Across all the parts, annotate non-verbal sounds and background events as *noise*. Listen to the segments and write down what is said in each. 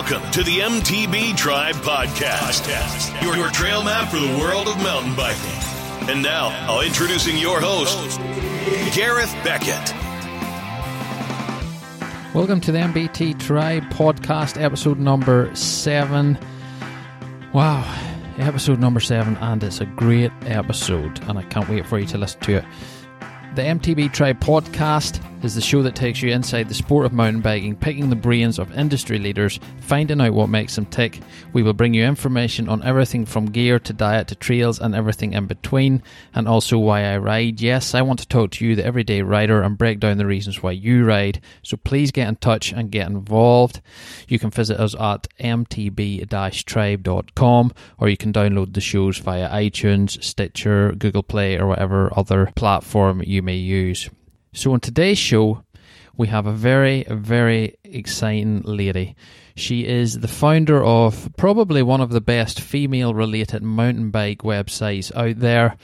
Welcome to the MTB Tribe Podcast, your, your trail map for the world of mountain biking. And now, I'll introducing your host, Gareth Beckett. Welcome to the MBT Tribe Podcast, episode number seven. Wow, episode number seven, and it's a great episode, and I can't wait for you to listen to it. The MTB Tribe Podcast is the show that takes you inside the sport of mountain biking, picking the brains of industry leaders, finding out what makes them tick. We will bring you information on everything from gear to diet to trails and everything in between, and also why I ride. Yes, I want to talk to you, the everyday rider, and break down the reasons why you ride. So please get in touch and get involved. You can visit us at mtb-tribe.com or you can download the shows via iTunes, Stitcher, Google Play, or whatever other platform you may use. So, on today's show, we have a very, very exciting lady. She is the founder of probably one of the best female related mountain bike websites out there.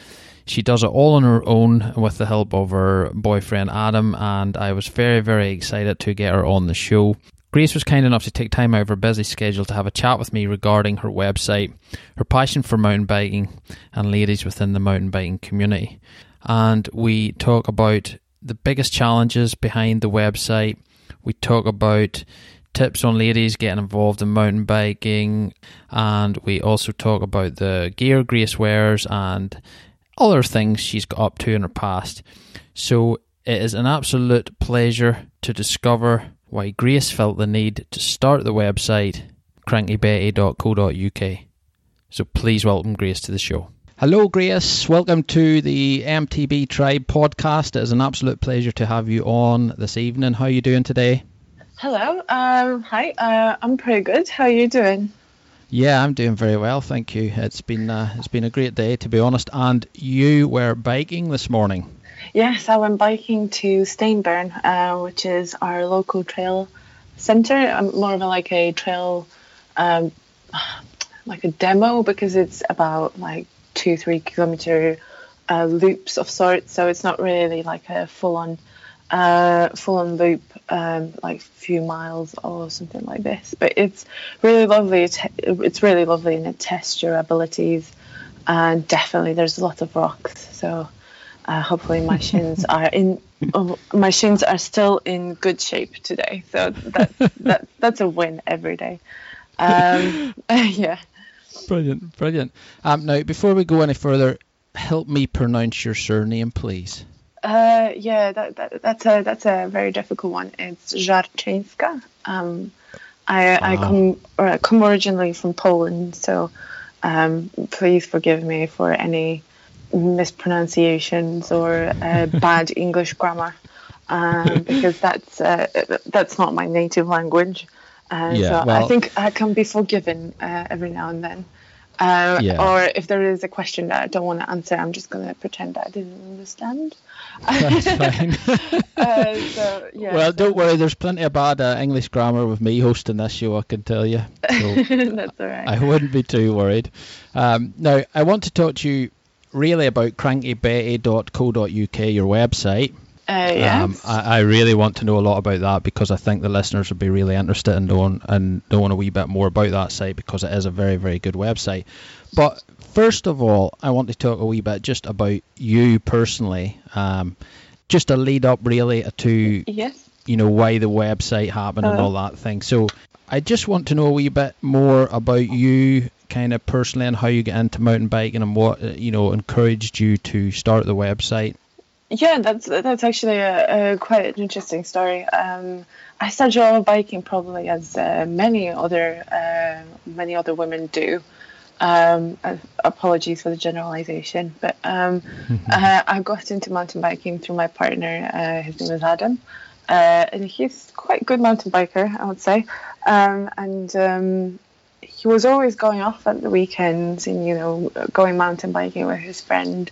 She does it all on her own with the help of her boyfriend Adam, and I was very, very excited to get her on the show. Grace was kind enough to take time out of her busy schedule to have a chat with me regarding her website, her passion for mountain biking, and ladies within the mountain biking community. And we talk about the biggest challenges behind the website. We talk about tips on ladies getting involved in mountain biking, and we also talk about the gear Grace wears and other things she's got up to in her past. So it is an absolute pleasure to discover why Grace felt the need to start the website crankybetty.co.uk. So please welcome Grace to the show. Hello, Grace. Welcome to the MTB Tribe podcast. It is an absolute pleasure to have you on this evening. How are you doing today? Hello. Um, hi. Uh, I'm pretty good. How are you doing? Yeah, I'm doing very well, thank you. It's been uh, it's been a great day, to be honest. And you were biking this morning. Yes, I went biking to Stainburn, uh, which is our local trail centre. I'm more of a, like a trail, um, like a demo because it's about like two, three kilometer uh, loops of sorts. So it's not really like a full on, uh, full on loop, um, like few miles or something like this. But it's really lovely. It's, it's really lovely and it tests your abilities. And definitely there's a lot of rocks. So uh, hopefully my *laughs* shins are in, oh, my shins are still in good shape today. So that, that *laughs* that's a win every day. Um, *laughs* yeah. Brilliant, brilliant. Um, now, before we go any further, help me pronounce your surname, please. Uh, yeah, that, that, that's a that's a very difficult one. It's Żarczyńska. Um, I I come or come originally from Poland, so um, please forgive me for any mispronunciations or uh, *laughs* bad English grammar, um, because that's uh, that's not my native language. Uh, yeah, so well, I think I can be forgiven uh, every now and then. Uh, yeah. Or if there is a question that I don't want to answer, I'm just going to pretend that I didn't understand. That's *laughs* fine. uh, so, yeah, well, so. don't worry. There's plenty of bad uh, English grammar with me hosting this show. I can tell you. So *laughs* That's all right. I wouldn't be too worried. Um, now, I want to talk to you really about crankybetty.co.uk, your website. Uh, yes. Um, I, I, really want to know a lot about that because I think the listeners would be really interested in knowing and knowing a wee bit more about that site because it is a very very good website. But first of all, I want to talk a wee bit just about you personally. Um, just a lead up really to yes. you know why the website happened uh, and all uh-huh. that thing. So I just want to know a wee bit more about you kind of personally and how you get into mountain biking and what you know encouraged you to start the website yeah, that's that's actually a, a quite an interesting story. Um, I started off biking probably as uh, many other uh, many other women do. Um, uh, apologies for the generalization, but um, *laughs* uh, I got into mountain biking through my partner. Uh, his name is Adam, uh, and he's quite a good mountain biker, I would say. Um, and um, he was always going off at the weekends and you know going mountain biking with his friend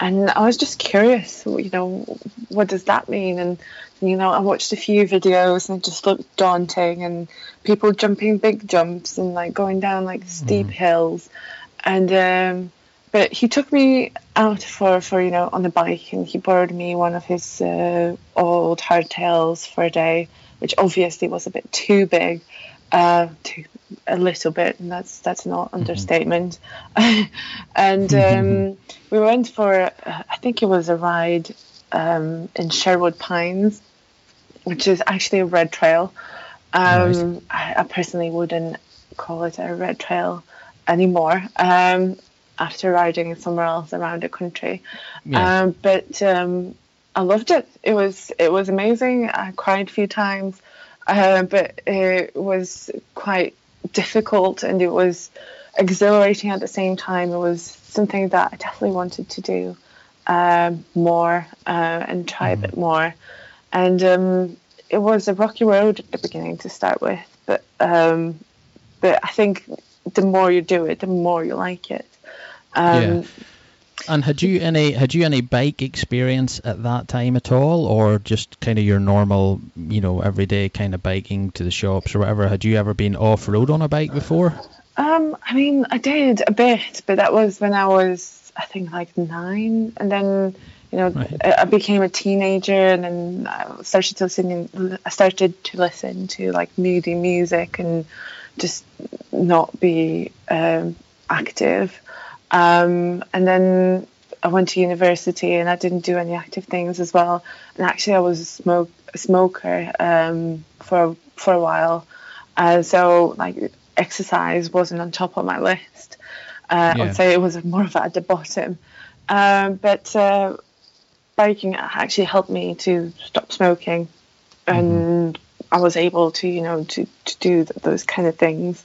and I was just curious, you know, what does that mean? And you know, I watched a few videos and it just looked daunting, and people jumping big jumps and like going down like steep mm. hills, and um, but he took me out for for you know on the bike, and he borrowed me one of his uh, old hardtails for a day, which obviously was a bit too big. Uh, a little bit, and that's that's not Mm-hmm. understatement. *laughs* and um, we went for, uh, I think it was a ride um, in Sherwood Pines, which is actually a red trail. Um, I, I personally wouldn't call it a red trail anymore. Um, after riding somewhere else around the country, Yeah. um, but um, I loved it. It was it was amazing. I cried a few times, uh, but it was quite difficult and it was exhilarating at the same time. It was something that I definitely wanted to do um, more uh, and try a bit more. And um, it was a rocky road at the beginning to start with, but um, but I think the more you do it, the more you like it. Um, Yeah. And had you any had you any bike experience at that time at all, or just kind of your normal, you know, everyday kind of biking to the shops or whatever? Had you ever been off road on a bike before? Um, I mean, I did a bit, but that was when I was, I think, like nine, and then, you know, Right. I, I became a teenager, and then I started to listen. I started to listen to like moody music and just not be um, active. Um, and then I went to university, and I didn't do any active things as well. And actually, I was a smoke a smoker um, for for a while. Uh, so like exercise wasn't on top of my list. Uh, I'd say it was more of at the bottom. Um, but uh, biking actually helped me to stop smoking, and I was able to, you know, to, to do th- those kind of things.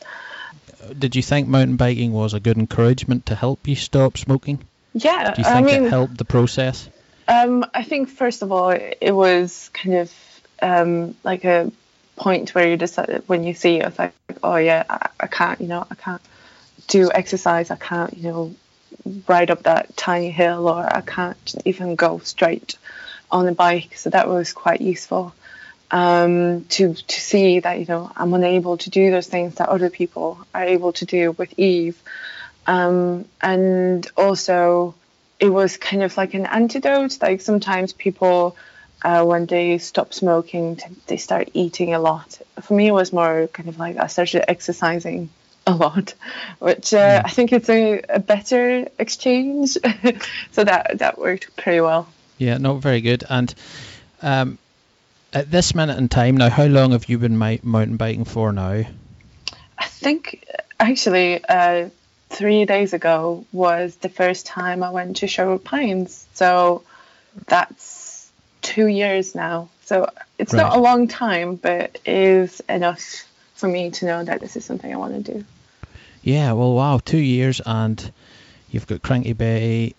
Did you think mountain biking was a good encouragement to help you stop smoking? Yeah, Do you I mean, it helped the process? Um, I think first of all, it was kind of um, like a point where you decide when you see it, it's like, oh yeah, I, I can't, you know, I can't do exercise, I can't, you know, ride up that tiny hill, or I can't even go straight on a bike. So that was quite useful um, to to see that you know I'm unable to do those things that other people are able to do with ease, um, and also it was kind of like an antidote. Like sometimes people, uh, when they stop smoking, they start eating a lot. For me, it was more kind of like I started exercising a lot, which uh, I think it's a, a better exchange. *laughs* so that that worked pretty well. Yeah, no, very good. And um, at this minute in time now, how long have you been mountain biking for now? I think actually uh, three days ago was the first time I went to Sherwood Pines. So that's two years now. So it's not a long time, but it is enough for me to know that this is something I want to do. Yeah, well, wow, two years and you've got Cranky Bay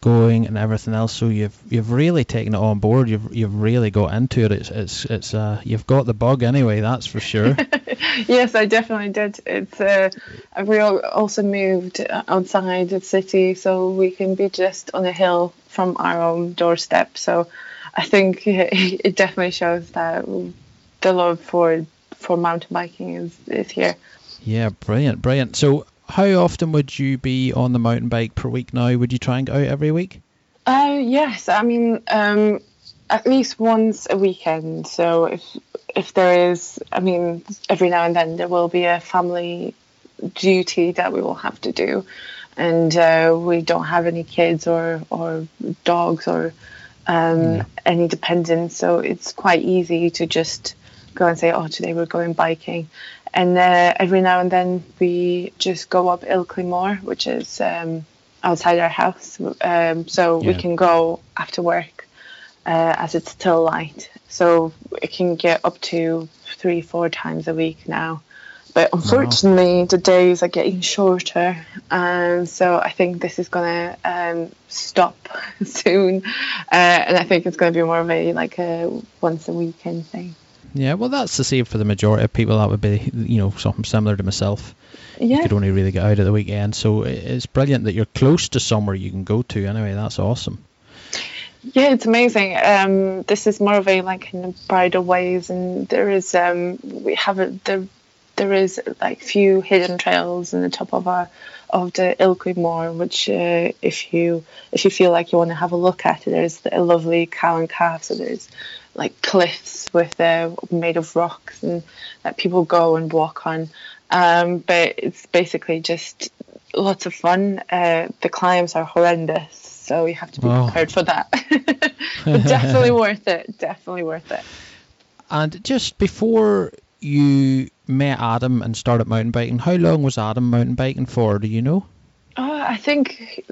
going and everything else. So you've you've really taken it on board. You've you've really got into it. It's it's it's uh you've got the bug anyway. That's for sure. *laughs* yes, I definitely did. It's uh, we also moved outside the city, so we can be just on a hill from our own doorstep. So I think *laughs* it definitely shows that the love for for mountain biking is is here. yeah, brilliant, brilliant. So how often would you be on the mountain bike per week now? Would you try and go out every week? Uh, yes, I mean um, at least once a weekend. So if if there is, I mean, every now and then there will be a family duty that we will have to do, and uh, we don't have any kids or or dogs or um, any dependents, so it's quite easy to just go and say, oh, today we're going biking. And uh, every now and then we just go up Ilkley Moor, which is um, outside our house. Um, so we can go after work uh, as it's still light. So it can get up to three, four times a week now. But unfortunately, the days are getting shorter, and so I think this is gonna um, stop *laughs* soon, uh, and I think it's gonna be more of a like a once a weekend thing. Yeah, well, that's the same for the majority of people. That would be, you know, something similar to myself. You Yeah, could only really get out at the weekend, so it's brilliant that you're close to somewhere you can go to. Anyway, that's awesome. yeah, it's amazing. Um, this is more of a like in bridal ways, and there is um, we have a there there is like few hidden trails in the top of our of the Ilkley Moor, which uh, if you if you feel like you want to have a look at, it, there's a lovely cow and calf. So there's like cliffs with uh, made of rocks and that people go and walk on. Um, but it's basically just lots of fun. Uh, the climbs are horrendous, so you have to be Wow. prepared for that. *laughs* but definitely *laughs* worth it. Definitely worth it. And just before you met Adam and started mountain biking, how long was Adam mountain biking for? Do you know? Oh, I think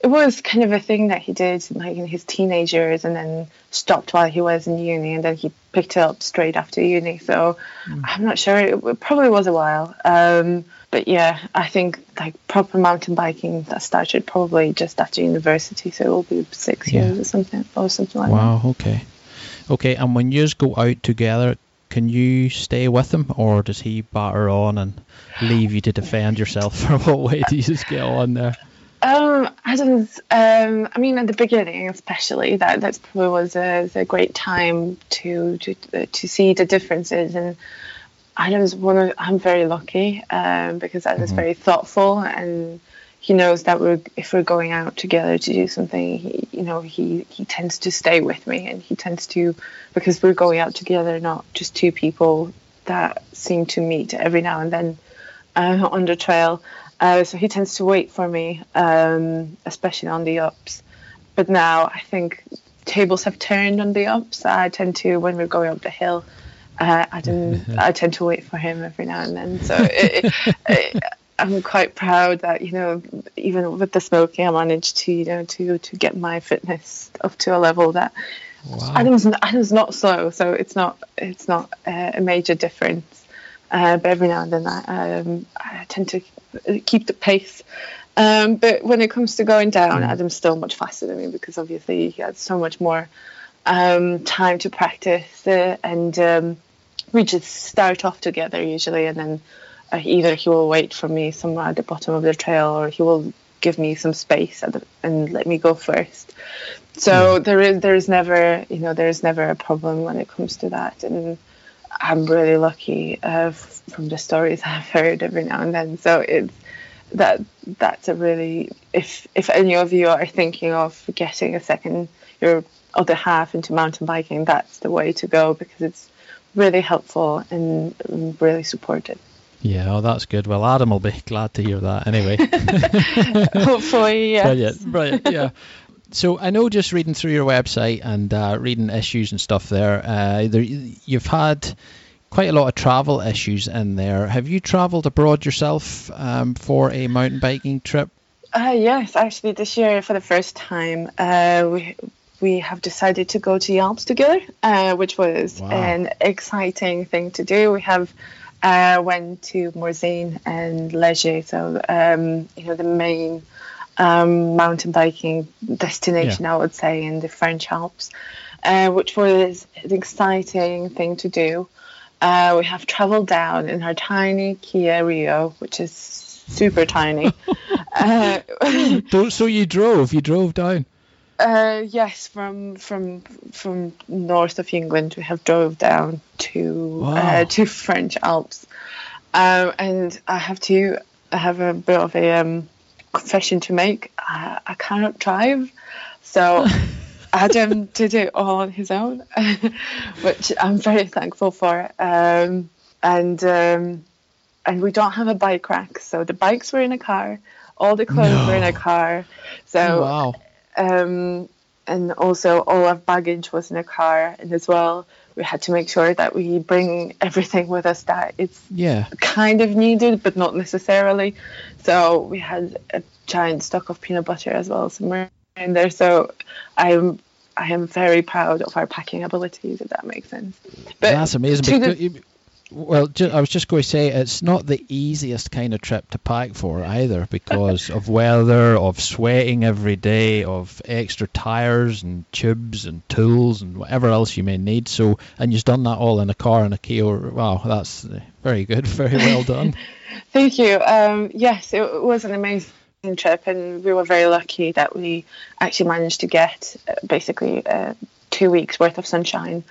it was kind of a thing that he did like in his teenage years and then stopped while he was in uni and then he picked it up straight after uni. So I'm not sure. It, probably was a while. Um, but yeah, I think like proper mountain biking that started probably just after university. So it will be six Yeah. years or something or something like that. Wow. Okay. Okay. And when you go out together, can you stay with him, or does he batter on and leave you to defend yourself? Or what way do you just get on there? Um, Adam's. Um, I mean, at the beginning, especially that that probably was a, a great time to to to see the differences. And Adam's one of. I'm very lucky um, because Adam's Mhm. very thoughtful and he knows that we're if we're going out together to do something. He, you know, he he tends to stay with me and he tends to because we're going out together, not just two people that seem to meet every now and then uh, on the trail. Uh, so he tends to wait for me, um, especially on the ups. But now I think tables have turned on the ups. I tend to, when we're going up the hill, uh, I, *laughs* I tend to wait for him every now and then. So it, it, I'm quite proud that you know, even with the smoking, I managed to you know to to get my fitness up to a level that Wow. Adam's Adam's not slow, so it's not it's not uh, a major difference. Uh, but every now and then I, um, I tend to keep the pace. Um, but when it comes to going down, Adam's still much faster than me because obviously he has so much more um, time to practice, uh, and um, we just start off together usually, and then either he will wait for me somewhere at the bottom of the trail, or he will give me some space at the, and let me go first. So there is there is never you know there is never a problem when it comes to that, and I'm really lucky uh, f- from the stories *laughs* I've heard every now and then. So it's that that's a really if if any of you are thinking of getting a second your other half into mountain biking, that's the way to go because it's really helpful and really supportive. Yeah, oh, that's good. Well, Adam will be *laughs* glad to hear that anyway. *laughs* Hopefully, *laughs* yes. Brilliant, brilliant, yeah. So I know just reading through your website and uh, reading issues and stuff there, uh, there, you've had quite a lot of travel issues in there. Have you travelled abroad yourself um, for a mountain biking trip? Uh, yes, actually, this year for the first time, uh, we we have decided to go to the Alps together, uh, which was Wow. an exciting thing to do. We have uh, went to Morzine and Les Gets, so um, you know the main um, mountain biking destination, I would say, in the French Alps, uh, which was an exciting thing to do. Uh, we have travelled down in our tiny Kia Rio, which is super tiny. *laughs* uh, *laughs* so you drove, you drove down. Uh, yes, from from from north of England, we have drove down to Wow. uh, to French Alps, um, and I have to I have a bit of a um, confession to make. I, I cannot drive, so *laughs* Adam did it all on his own, *laughs* which I'm very thankful for. Um, and um, and we don't have a bike rack, so the bikes were in a car, all the clothes were in a car. So wow. Um, and also all our baggage was in a car and as well we had to make sure that we bring *laughs* everything with us that it's Yeah. kind of needed but not necessarily so we had a giant stock of peanut butter as well somewhere in there so i'm i am very proud of our packing abilities if that makes sense but That's amazing. the- well, ju- I was just going to say it's not the easiest kind of trip to pack for either *laughs* because of weather, of sweating every day, of extra tires and tubes and tools and whatever else you may need. So, and you've done that all in a car and a Kia. Wow, that's uh, very good, *laughs* very well done. Thank you. Um, yes, it was an amazing trip, and we were very lucky that we actually managed to get uh, basically uh, two weeks worth of sunshine.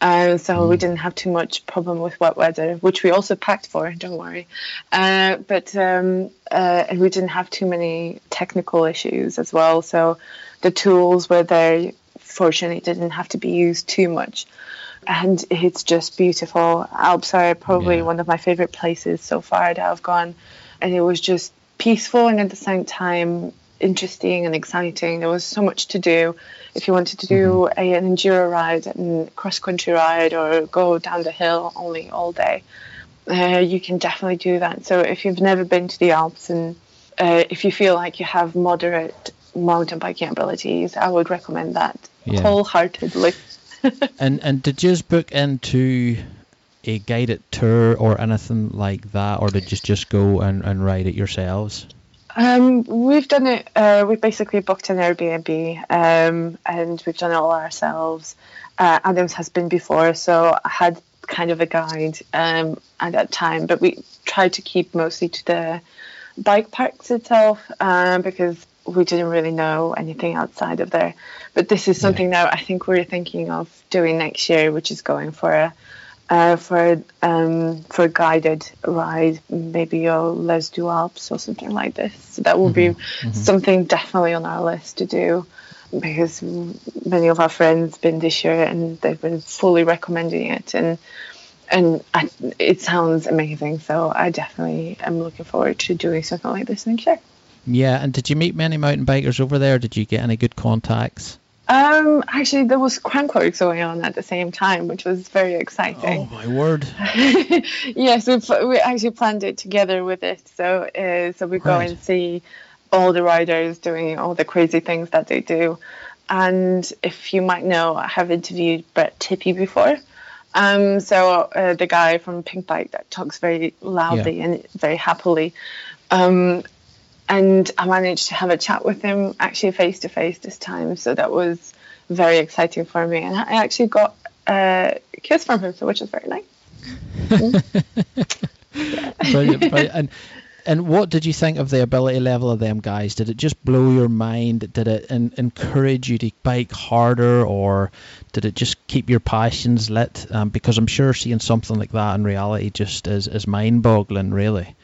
Um, so we didn't have too much problem with wet weather, which we also packed for. Don't worry. Uh, but um, uh, and we didn't have too many technical issues as well. So the tools were there fortunately, didn't have to be used too much. And it's just beautiful. Alps are probably Yeah. one of my favorite places so far that I've gone. And it was just peaceful and at the same time interesting and exciting. There was so much to do. If you wanted to do a, an enduro ride and cross country ride or go down the hill only all day, uh, you can definitely do that. So if you've never been to the Alps and uh, if you feel like you have moderate mountain biking abilities, I would recommend that Yeah. wholeheartedly. *laughs* And and did you just book into a guided tour or anything like that, or did you just go and, and ride it yourselves? Um, we've done it. Uh, we basically booked an Airbnb, um, and we've done it all ourselves. Uh, Adams has been before, so I had kind of a guide um, at that time, but we tried to keep mostly to the bike parks itself um, because we didn't really know anything outside of there. But this is something that I think we're thinking of doing next year, which is going for a uh, for um, for a guided ride, maybe a Les Deux Alpes or something like this. So that will be something definitely on our list to do because many of our friends been this year and they've been fully recommending it and and I, it sounds amazing. So I definitely am looking forward to doing something like this next year. Yeah, and did you meet many mountain bikers over there? Did you get any good contacts? Um, actually, there was Crankworx going on at the same time, which was very exciting. Oh my word! *laughs* yes, we, we actually planned it together with it. So, uh, so we go and see all the riders doing all the crazy things that they do. And if you might know, I have interviewed Brett Tippie before. Um, so uh, the guy from Pinkbike that talks very loudly Yeah. and very happily. Um, and I managed to have a chat with him actually face to face this time. So that was very exciting for me. And I actually got uh, a kiss from him, so which was very nice. *laughs* brilliant, brilliant. And and what did you think of the ability level of them guys? Did it just blow your mind? Did it en- encourage you to bike harder, or did it just keep your passions lit? Um, because I'm sure seeing something like that in reality just is, is mind-boggling, really.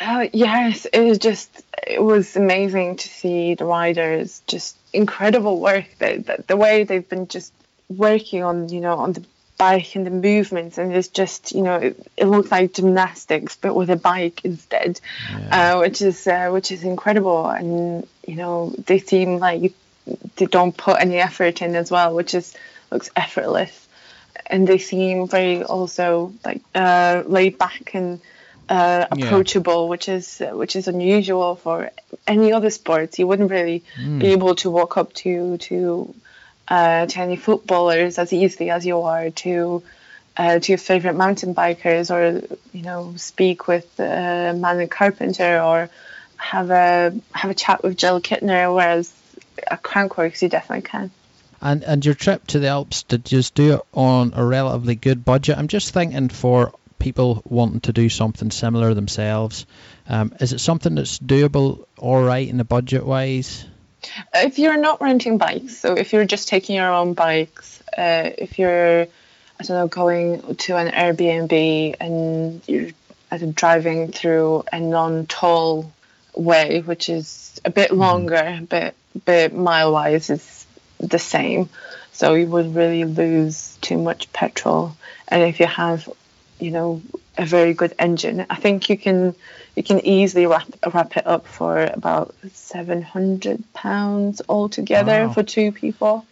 Uh, yes, it was just it was amazing to see the riders just incredible work. The, the, the way they've been just working on you know on the bike and the movements, and it's just you know it, it looks like gymnastics but with a bike instead, uh, which is uh, which is incredible. And you know they seem like they don't put any effort in as well, which is looks effortless. And they seem very also like uh, laid back and uh, Yeah. approachable, which is which is unusual for any other sports. You wouldn't really be able to walk up to to uh, to any footballers as easily as you are to uh, to your favorite mountain bikers, or you know, speak with uh, Manon Carpenter, or have a have a chat with Jill Kintner. Whereas at Crankworx, you definitely can. And and your trip to the Alps, did you just do it on a relatively good budget? I'm just thinking for people wanting to do something similar themselves. Um, is it something that's doable all right in the budget wise? if you're not renting bikes, so if you're just taking your own bikes, uh, if you're, I don't know, going to an Airbnb and you're driving through a non-toll way, which is a bit longer, but but mile-wise is the same, so you would really lose too much petrol. And if you have, you know, a very good engine, I think you can you can easily wrap wrap it up for about seven hundred pounds altogether Wow. for two people.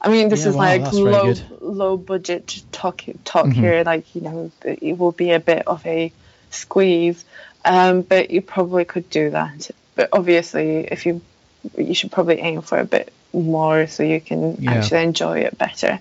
I mean, this Yeah, is wow, like low low budget talk talk Mm-hmm. here. Like you know, it will be a bit of a squeeze, um, but you probably could do that. But obviously, if you you should probably aim for a bit more so you can Yeah. actually enjoy it better.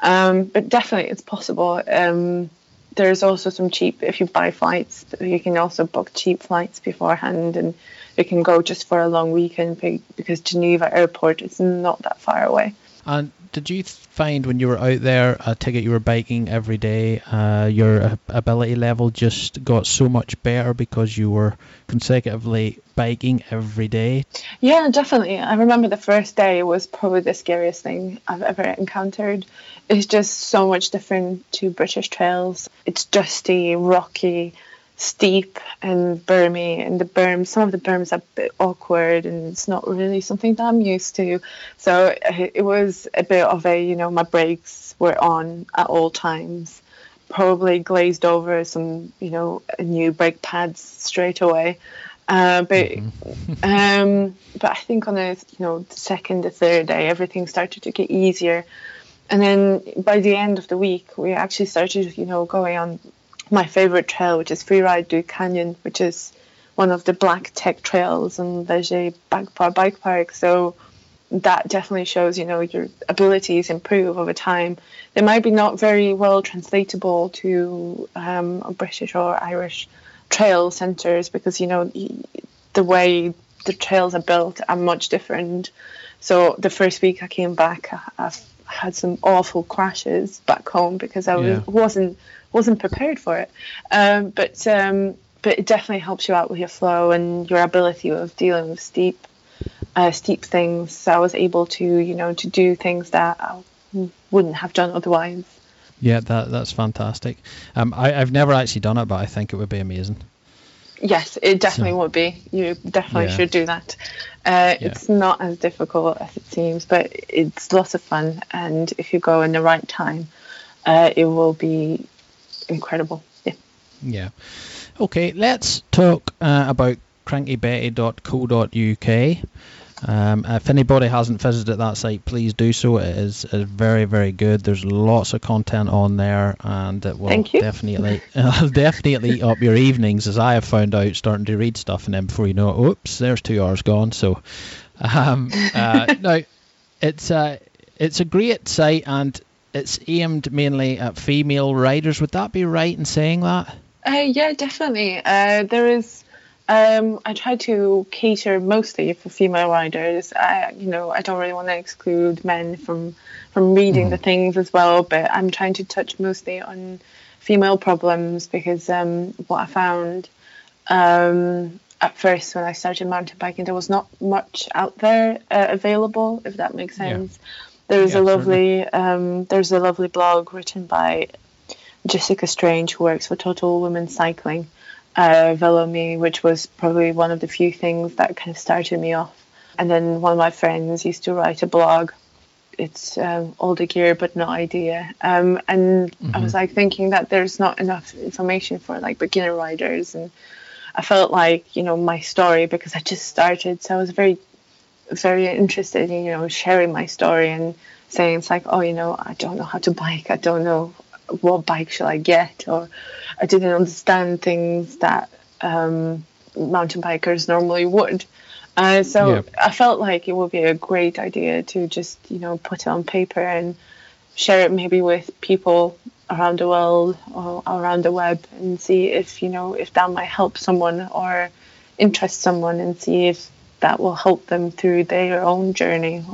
Um, but definitely, it's possible. Um, there's also some cheap if you buy flights you can also book cheap flights beforehand and you can go just for a long weekend because geneva airport is not that far away. And did you find when you were out there, a ticket you were biking every day, uh, your ability level just got so much better because you were consecutively biking every day? yeah definitely. I remember the first day was probably the scariest thing i've ever encountered. It's just so much different to british trails. It's dusty rocky steep and bermy, and the berms, some of the berms are a bit awkward, and it's not really something that I'm used to. So uh, it was a bit of a, you know, my brakes were on at all times. Probably glazed over some, you know, new brake pads straight away. Uh, but mm-hmm. *laughs* um, but I think on the you know the second or third day, everything started to get easier, and then by the end of the week, we actually started you know going on my favorite trail, which is Freeride Du Canyon, which is one of the black tech trails in Les Gets Bagpar Bike Park. So that definitely shows, you know, your abilities improve over time. They might be not very well translatable to um, British or Irish trail centres because, you know, the way the trails are built are much different. So the first week I came back, I, had some awful crashes back home because I was, yeah. wasn't wasn't prepared for it. Um, but um, but it definitely helps you out with your flow and your ability of dealing with steep uh, steep things. So I was able to you know to do things that I wouldn't have done otherwise. Yeah, that that's fantastic. Um, I, I've never actually done it, but I think it would be amazing. Yes, it definitely so, would be. You definitely yeah. should do that. Uh, yeah. It's not as difficult as it seems, but it's lots of fun. And if you go in the right time, uh, it will be incredible. Yeah. Yeah. Okay, let's talk uh, about crankybetty.co.uk. Um, if anybody hasn't visited that site, please do so. It is, is very, very good. There's lots of content on there, and it will definitely, *laughs* it'll definitely eat up your evenings, as I have found out, starting to read stuff, and then before you know it, oops, there's two hours gone. So, um, uh, *laughs* now it's uh, it's a great site, and it's aimed mainly at female riders. Would that be right in saying that? Uh, yeah, definitely. Uh, there is. Um, I try to cater mostly for female riders. I, you know, I don't really want to exclude men from from reading mm. the things as well, but I'm trying to touch mostly on female problems because um, what I found um, at first when I started mountain biking, there was not much out there uh, available, if that makes sense. Yeah. There's yeah, a lovely um, there's a lovely blog written by Jessica Strange who works for Total Women Cycling, uh, Velomi, which was probably one of the few things that kind of started me off. And then one of my friends used to write a blog. It's um, all the gear but no idea. Um, and mm-hmm. I was like thinking that there's not enough information for like beginner riders and I felt like, you know, my story because I just started. So I was very very interested in, you know, sharing my story and saying it's like, oh, you know, I don't know how to bike. I don't know what bike shall I get, or I didn't understand things that um, mountain bikers normally would. Uh, so yeah. I felt like it would be a great idea to just, you know, put it on paper and share it maybe with people around the world or around the web and see if, you know, if that might help someone or interest someone and see if that will help them through their own journey.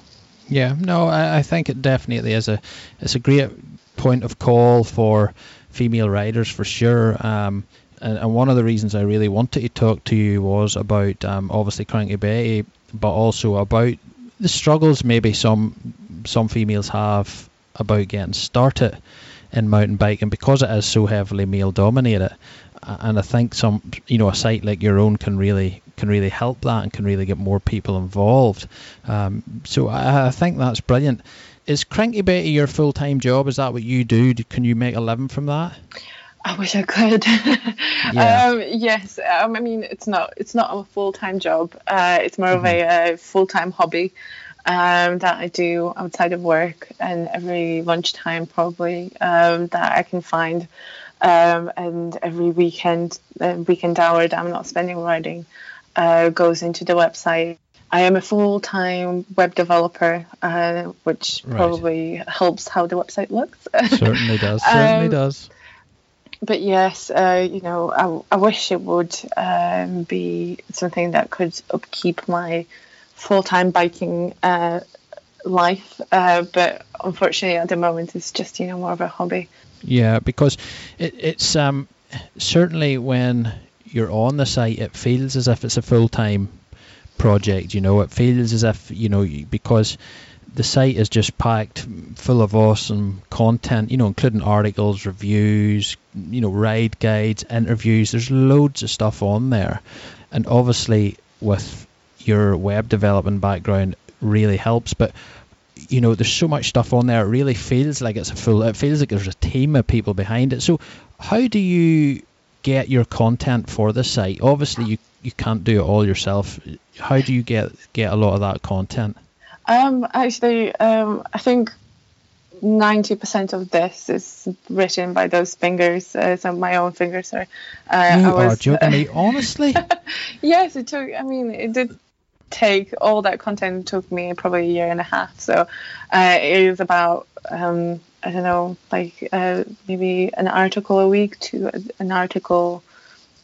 Yeah, no, I, I think it definitely is a it's a great point of call for female riders for sure. Um, and, and, one of the reasons I really wanted to talk to you was about um, obviously Cranky Betty, but also about the struggles maybe some some females have about getting started in mountain biking because it is so heavily male dominated and I think some you know a site like your own can really can really help that and can really get more people involved. Um, so I, I, think that's brilliant. Is Cranky Betty your full time job? Is that what you do? Can you make a living from that? I wish I could. *laughs* yeah. um, yes, um, I mean it's not it's not a full time job. Uh, it's more mm-hmm. of a, mm-hmm. a full time hobby um, that I do outside of work and every lunchtime probably um, that I can find um, and every weekend, uh, weekend hour that I'm not spending riding, uh, goes into the website. I am a full time web developer, uh, which right. probably helps how the website looks. certainly *laughs* does. Certainly um, does. But yes, uh, you know, I, I wish it would um, be something that could upkeep my full time biking uh, life. Uh, but unfortunately, at the moment, it's just you know more of a hobby. Yeah, because it, it's um, certainly when you're on the site, it feels as if it's a full time project. You know, it feels as if you know because the site is just packed full of awesome content, you know, including articles, reviews, you know, ride guides, interviews. There's loads of stuff on there. And obviously, with your web development background, really helps. But you know, there's so much stuff on there. It really feels like it's a full. It feels like there's a team of people behind it. So, how do you get your content for the site? Obviously, you you can't do it all yourself. How do you get get a lot of that content? Um, actually, um, I think ninety percent of this is written by those fingers, uh, some my own fingers. Sorry, uh, you was, are joking me, *laughs* honestly. yes, it took. I mean, it did take all that content took me probably a year and a half. So uh, it is about um, I don't know, like uh, maybe an article a week to an article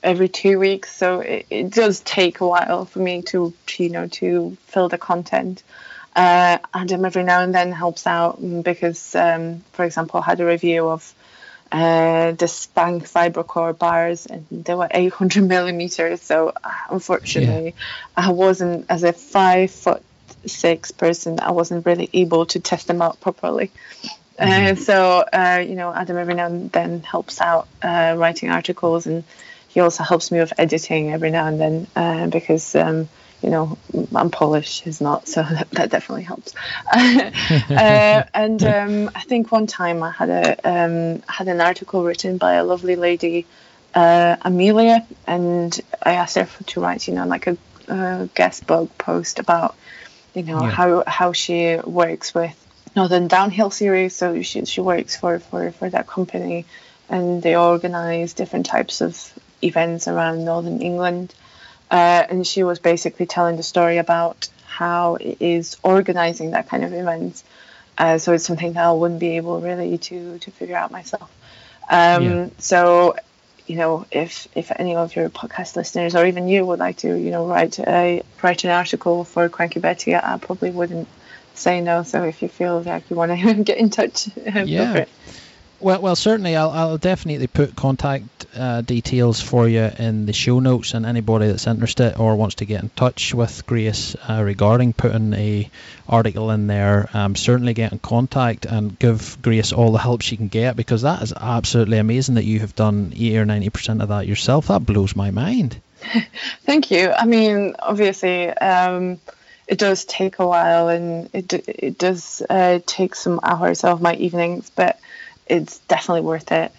every two weeks. So it, it does take a while for me to, you know to fill the content. Uh, Adam every now and then helps out because, um, for example, I had a review of uh, the Spank Vibrocore bars, and they were 800 *laughs* millimeters. So uh, unfortunately, yeah. I wasn't as a five foot six person. I wasn't really able to test them out properly. Uh, mm-hmm. Uh, so uh, you know, Adam every now and then helps out uh, writing articles, and he also helps me with editing every now and then uh, because. Um, you know, I'm Polish, he's not, so *laughs* that, that definitely helps. *laughs* uh, and um, I think one time I had a um, had an article written by a lovely lady, uh, Amelia, and I asked her to write, you know, like a, a guest blog post about, you know, yeah. how how she works with Northern Downhill series. So she she works for for for that company, and they organize different types of events around Northern England. Uh, and she was basically telling the story about how it is organizing that kind of events. Uh, so it's something that I wouldn't be able really to to figure out myself. Um, yeah. So, you know, if if any of your podcast listeners or even you would like to, you know, write a write an article for Cranky Betty, I probably wouldn't say no. So if you feel like you want to *laughs* get in touch, *laughs* yeah. Well, well, certainly, I'll, I'll definitely put contact uh, details for you in the show notes, and anybody that's interested or wants to get in touch with Grace uh, regarding putting a article in there, um, certainly get in contact and give Grace all the help she can get because that is absolutely amazing that you have done eighty or ninety percent of that yourself. That blows my mind. *laughs* Thank you. I mean, obviously. Um, it does take a while and it, it does uh, take some hours of my evenings, but it's definitely worth it.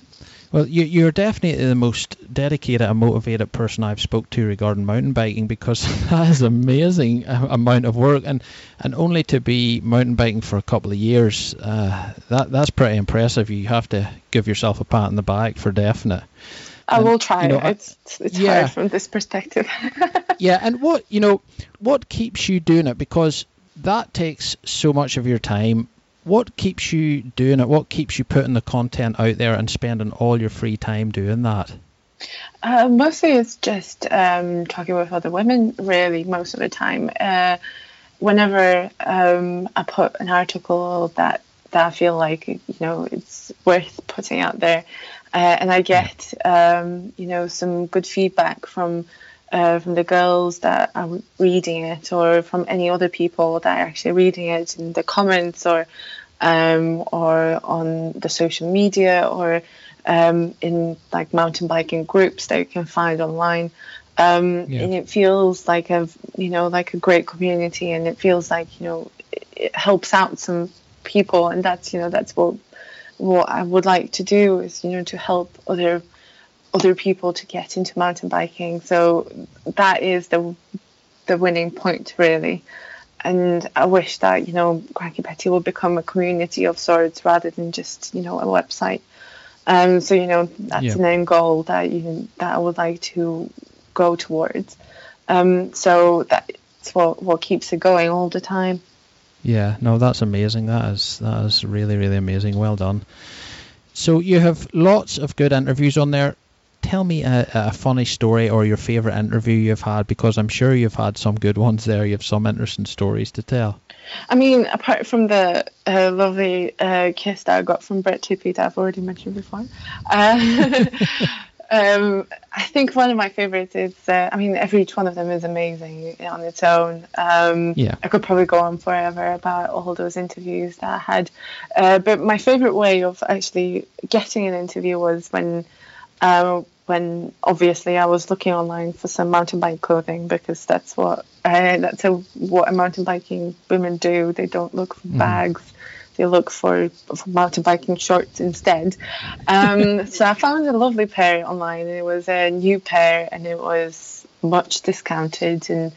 Well, you, you're definitely the most dedicated and motivated person I've spoke to regarding mountain biking because *laughs* that is an amazing amount of work and and only to be mountain biking for a couple of years uh, that that's pretty impressive. You have to give yourself a pat on the back for definite. I and, will try. You know, it's it's yeah. hard from this perspective. *laughs* yeah, and what you know, what keeps you doing it because that takes so much of your time what keeps you doing it? What keeps you putting the content out there and spending all your free time doing that? Uh, mostly it's just um, talking with other women, really, most of the time. Uh, whenever um, I put an article that, that I feel like, you know, it's worth putting out there, uh, and I get, um, you know, some good feedback from uh, from the girls that are reading it or from any other people that are actually reading it in the comments or um, or on the social media or um, in like mountain biking groups that you can find online. Um, yeah. And it feels like a you know like a great community, and it feels like you know it, it helps out some people, and that's you know that's what what I would like to do is you know to help other other people to get into mountain biking. So that is the the winning point really. And I wish that you know Cranky Betty will become a community of sorts rather than just you know a website. Um, so you know that's yeah. an end goal that you that I would like to go towards. Um, so that's what what keeps it going all the time. Yeah, no, that's amazing. That is that is really really amazing. Well done. So you have lots of good interviews on there tell me a, a, funny story or your favorite interview you've had because I'm sure you've had some good ones there. You have some interesting stories to tell. I mean, apart from the uh, lovely uh, kiss that I got from Brett Tippie that I've already mentioned before, uh, *laughs* Um, I think one of my favorites is, uh, I mean, every each one of them is amazing on its own. Um, Yeah. I could probably go on forever about all those interviews that I had. Uh, but my favorite way of actually getting an interview was when, uh, when obviously I was looking online for some mountain bike clothing because that's what uh, that's a, what a mountain biking women do. They don't look for bags they look for, for mountain biking shorts instead. Um, *laughs* so I found a lovely pair online. It was a new pair and it was much discounted and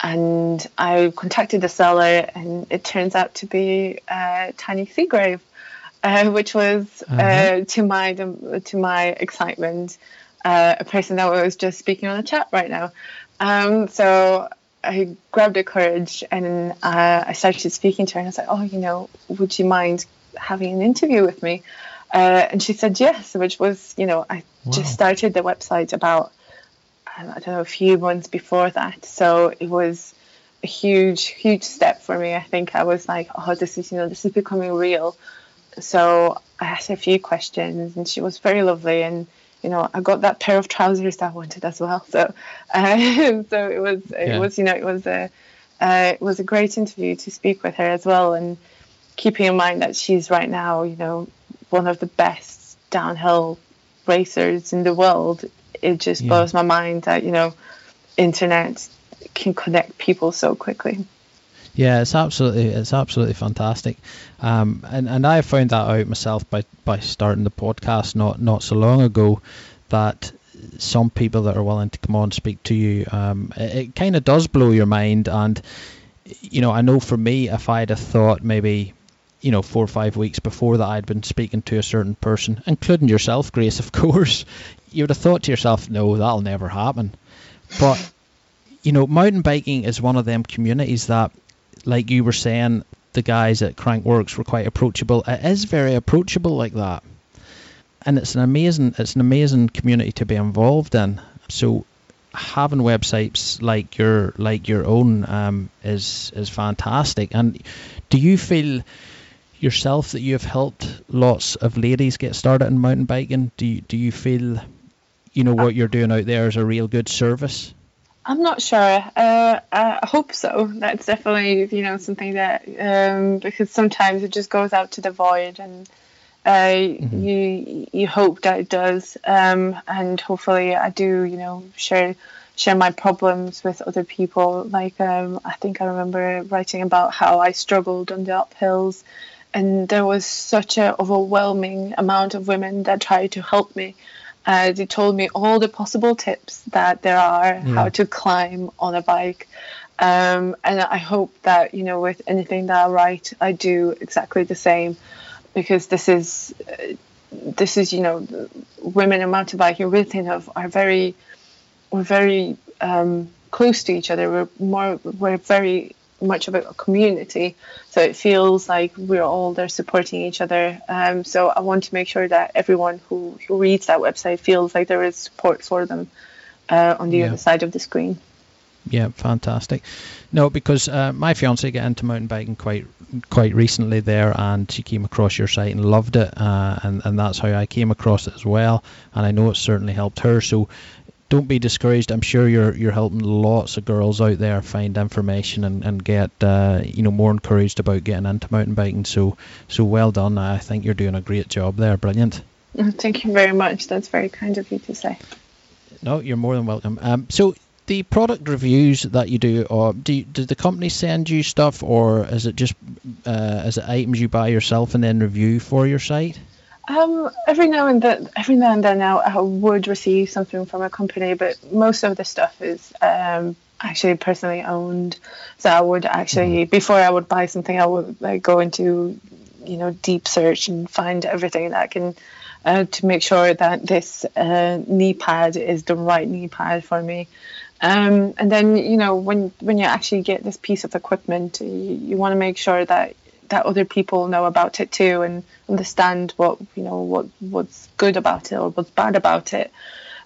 and I contacted the seller and it turns out to be uh, Tahnée Seagrave, uh, which was uh, to my to my excitement uh, a person that was just speaking on the chat right now. Um, so I grabbed the courage and uh, I started speaking to her and I said, oh, you know, would you mind having an interview with me? Uh, and she said yes, which was, you know, I just started the website about, I don't know, a few months before that. So it was a huge, huge step for me. I think I was like, oh, this is, you know, this is becoming real. So I asked her a few questions and she was very lovely and you know, I got that pair of trousers that I wanted as well. So, uh, *laughs* so it was, it Yeah. was, you know, it was a, uh, it was a great interview to speak with her as well, and keeping in mind that she's right now, you know, one of the best downhill racers in the world. It just Yeah. blows my mind that you know, internet can connect people so quickly. Yeah, it's absolutely it's absolutely fantastic, um, and and I found that out myself by by starting the podcast not not so long ago, that some people that are willing to come on and speak to you, um, it, it kind of does blow your mind, and you know I know for me if I'd have thought maybe. You know, four or five weeks before that, I'd been speaking to a certain person, including yourself, Grace, *laughs* of course. You would have thought to yourself, "No, that'll never happen." But you know, mountain biking is one of them communities that like you were saying, the guys at Crankworx were quite approachable. It is very approachable like that, and it's an amazing it's an amazing community to be involved in. So having websites like your like your own um, is is fantastic. And do you feel yourself that you have helped lots of ladies get started in mountain biking? Do you, do you feel you know what you're doing out there is a real good service? I'm not sure. Uh, I hope so. That's definitely you know something that um, because sometimes it just goes out to the void, and uh, you you hope that it does, um, and hopefully I do. You know, share share my problems with other people. Like um, I think I remember writing about how I struggled on the uphills, and there was such a overwhelming amount of women that tried to help me. Uh, they told me all the possible tips that there are how to climb on a bike. Um, and I hope that, you know, with anything that I write, I do exactly the same because this is, uh, this is, you know, women in mountain biking really of are very, we're very um, close to each other. We're more, we're very much about a community. So it feels like we're all there supporting each other. Um, so I want to make sure that everyone who, who reads that website feels like there is support for them uh, on the Yeah. other side of the screen. Yeah, fantastic. No, because uh, my fiance got into mountain biking quite quite recently there, and she came across your site and loved it, uh, and and that's how I came across it as well. And I know it certainly helped her. So don't be discouraged. I'm sure you're you're helping lots of girls out there find information and and get uh, you know more encouraged about getting into mountain biking. So so well done. I think you're doing a great job there. Brilliant. Thank you very much. That's very kind of you to say. No, you're more than welcome. Um, so the product reviews that you do, or do you, the company send you stuff, or is it just uh, is it items you buy yourself and then review for your site? Um, every now and then, every now and then, now I would receive something from a company, but most of the stuff is um, actually personally owned. So I would actually, before I would buy something, I would like go into, you know, deep search and find everything that I can uh, to make sure that this uh, knee pad is the right knee pad for me. Um, and then you know when when you actually get this piece of equipment, you, you want to make sure that that other people know about it too and understand what you know what what's good about it or what's bad about it.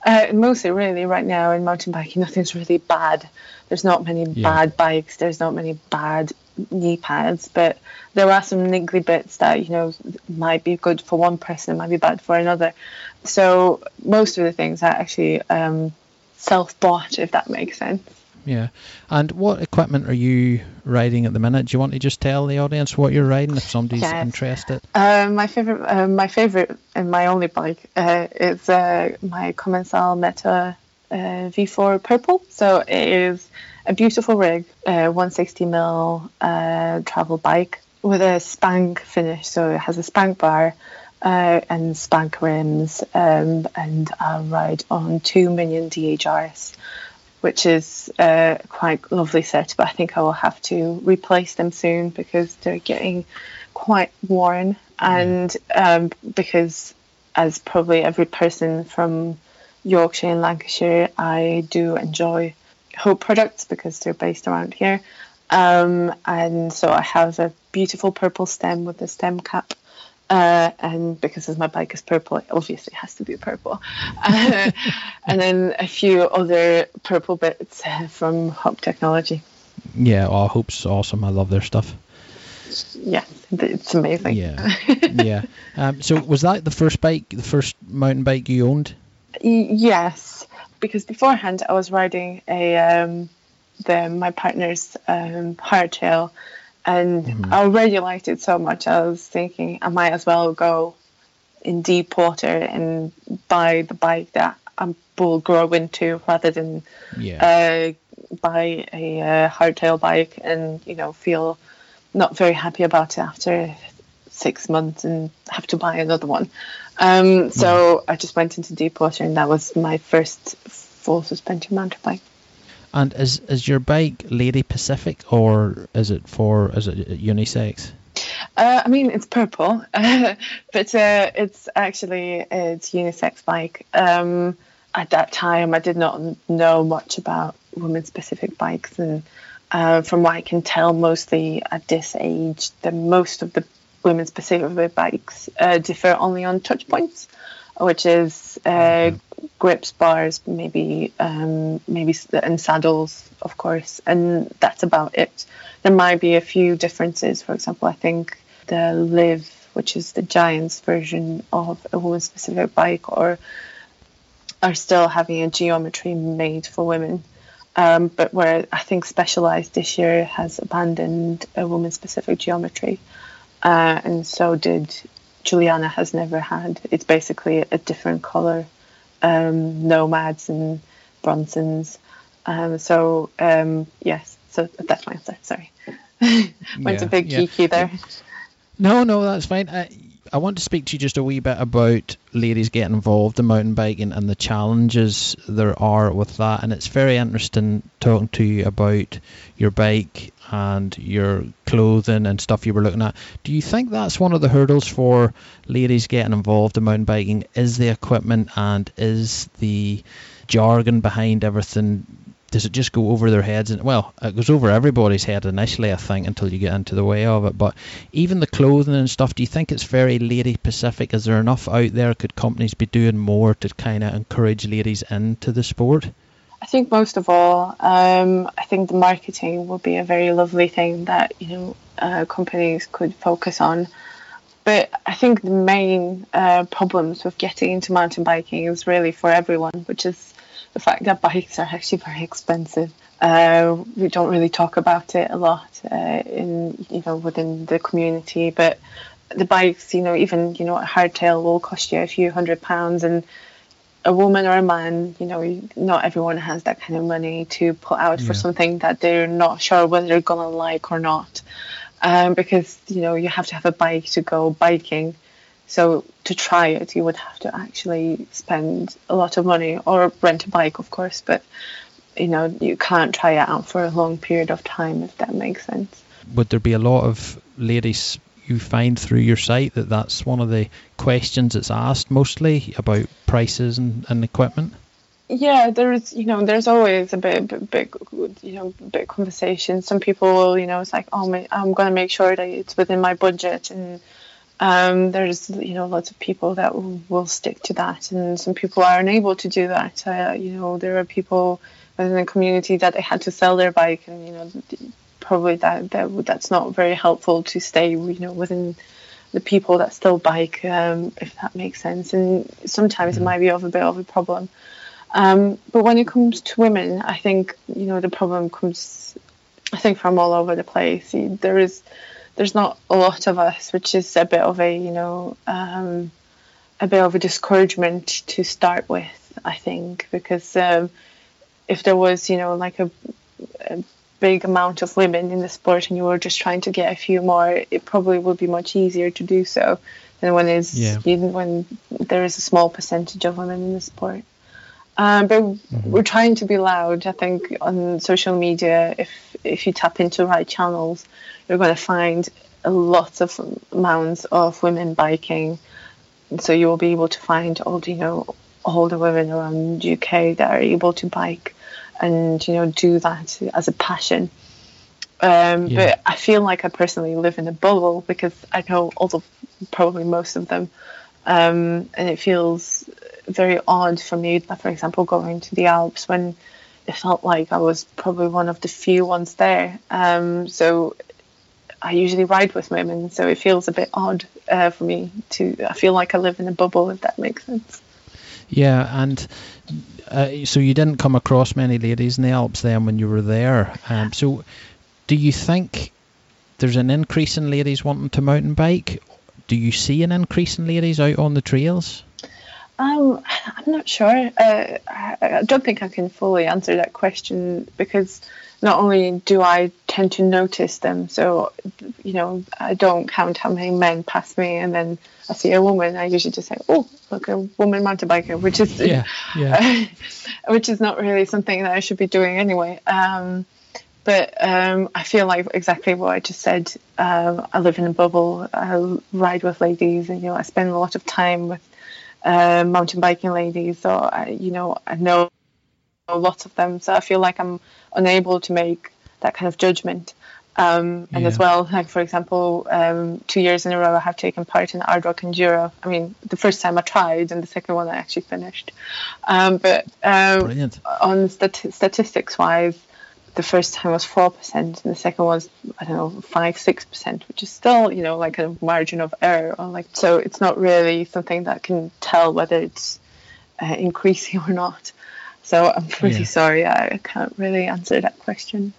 Uh, mostly, really, right now in mountain biking, nothing's really bad. There's not many Yeah. bad bikes. There's not many bad knee pads, but there are some niggly bits that you know might be good for one person, might be bad for another. So most of the things I actually um, self bought, if that makes sense. Yeah. And what equipment are you riding at the minute? Do you want to just tell the audience what you're riding if somebody's Yes. interested? Uh, my favorite, uh, my favorite, and my only bike uh, is uh, my Commensal Meta uh, V4 Purple. So it is a beautiful rig, uh, 160 mil uh, travel bike with a spank finish. So it has a spank bar uh, and spank rims, um, and I ride on two Minion DHRs. Which is uh, quite lovely set, but I think I will have to replace them soon because they're getting quite worn. And um, because as probably every person from Yorkshire and Lancashire I do enjoy Hope products because they're based around here. Um, and so I have a beautiful purple stem with a stem cap uh, and because as my bike is purple, it obviously has to be purple. Uh, and then a few other purple bits uh, from Hope Technology. Yeah, oh, Hope's awesome. I love their stuff. Yeah, it's amazing. Yeah. yeah. Um, so was that the first bike, the first mountain bike you owned? Yes, because beforehand I was riding a um, the my partner's um, hardtail, and I already liked it so much. I was thinking I might as well go in deep water and buy the bike that I will grow into rather than Yeah. uh, buy a uh, hardtail bike and you know feel not very happy about it after six months and have to buy another one. Um, so I just went into deep water and that was my first full suspension mountain bike. And is is your bike lady specific or is it for is it unisex? Uh, I mean, it's purple, *laughs* but uh, it's actually it's unisex bike. Um, at that time, I did not know much about women-specific bikes, and uh, from what I can tell, mostly at this age, the most of the women-specific bikes uh, differ only on touch points, which is uh, grips, bars, maybe um, maybe and saddles, of course, and that's about it. There might be a few differences. For example, I think the Liv, which is the Giants version of a woman-specific bike, or are still having a geometry made for women. Um, but where I think Specialized this year has abandoned a woman-specific geometry, uh, and so did Juliana has never had. It's basically a different color, um, Nomads and Bronsons. Um, so um, yes, so that's my answer. Sorry, *laughs* went Yeah, a bit yeah. geeky there. No, no, that's fine. I, I want to speak to you just a wee bit about ladies getting involved in mountain biking and the challenges there are with that. And it's very interesting talking to you about your bike and your clothing and stuff you were looking at. Do you think that's one of the hurdles for ladies getting involved in mountain biking? Is the equipment and is the jargon behind everything does it just go over their heads and well it goes over everybody's head initially i think until you get into the way of it but even the clothing and stuff do you think it's very lady specific? is there enough out there could companies be doing more to kind of encourage ladies into the sport I think most of all, um, I think the marketing will be a very lovely thing that you know uh, companies could focus on. But I think the main uh, problems with getting into mountain biking is really for everyone, which is the fact that bikes are actually *laughs* very expensive. Uh, we don't really talk about it a lot uh, in you know within the community, but the bikes, you know, even you know a hardtail will cost you a few hundred pounds, and a woman or a man, you know, not everyone has that kind of money to put out for something that they're not sure whether they're gonna like or not. Um, because you know you have to have a bike to go biking, so to try it you would have to actually spend a lot of money or rent a bike, of course. But you know you can't try it out for a long period of time if that makes sense. would there be a lot of ladies you find through your site that that's one of the questions that's asked mostly about prices and, and equipment? Yeah there's you know there's always a bit bit, bit you know big conversation. Some people will you know it's like oh my, i'm going to make sure that it's within my budget. And um, there's you know lots of people that will, will stick to that and some people are unable to do that. Uh, you know there are people within the community that they had to sell their bike and you know probably that, that that's not very helpful to stay you know within the people that still bike, um, if that makes sense. And sometimes it might be of a bit of a problem. Um, but when it comes to women, I think you know the problem comes, I think from all over the place. There is, there's not a lot of us, which is a bit of a you know, um, a bit of a discouragement to start with. I think because um, if there was you know like a big amount of women in the sport and you were just trying to get a few more, it probably would be much easier to do so than when is yeah. when there is a small percentage of women in the sport. Um, but mm-hmm. we're trying to be loud. I think on social media, if if you tap into right channels, you're going to find lots of amounts of women biking. So you will be able to find all you know all the women around UK that are able to bike and you know do that as a passion. Um, yeah. But I feel like I personally live in a bubble because I know all of probably most of them, um, and it feels very odd for me. For example, going to the Alps when it felt like I was probably one of the few ones there. Um, so I usually ride with women, so it feels a bit odd uh, for me to. I feel like I live in a bubble, if that makes sense. Yeah, and uh, so you didn't come across many ladies in the Alps then when you were there. Um, so, do you think there's an increase in ladies wanting to mountain bike? Do you see an increase in ladies out on the trails? Um, I'm not sure. Uh, I don't think I can fully answer that question because not only do I tend to notice them, so you know I don't count how many men pass me, and then I see a woman, I usually just say, "Oh, look, a woman mountain biker," which is yeah, yeah. *laughs* which is not really something that I should be doing anyway. Um, but um, I feel like exactly what I just said. Uh, I live in a bubble. I ride with ladies, and you know I spend a lot of time with uh, mountain biking ladies. So I, you know I know lots of them. So I feel like I'm unable to make that kind of judgment. Um, and yeah. as well, like for example, um, two years in a row, I have taken part in Ardrock Enduro. I mean, the first time I tried, and the second one I actually finished. Um, but um, on stat- statistics wise, the first time was four percent, and the second was I don't know five six percent, which is still you know like a margin of error. Or like so, it's not really something that can tell whether it's uh, increasing or not. So I'm pretty yeah. sorry, I can't really answer that question.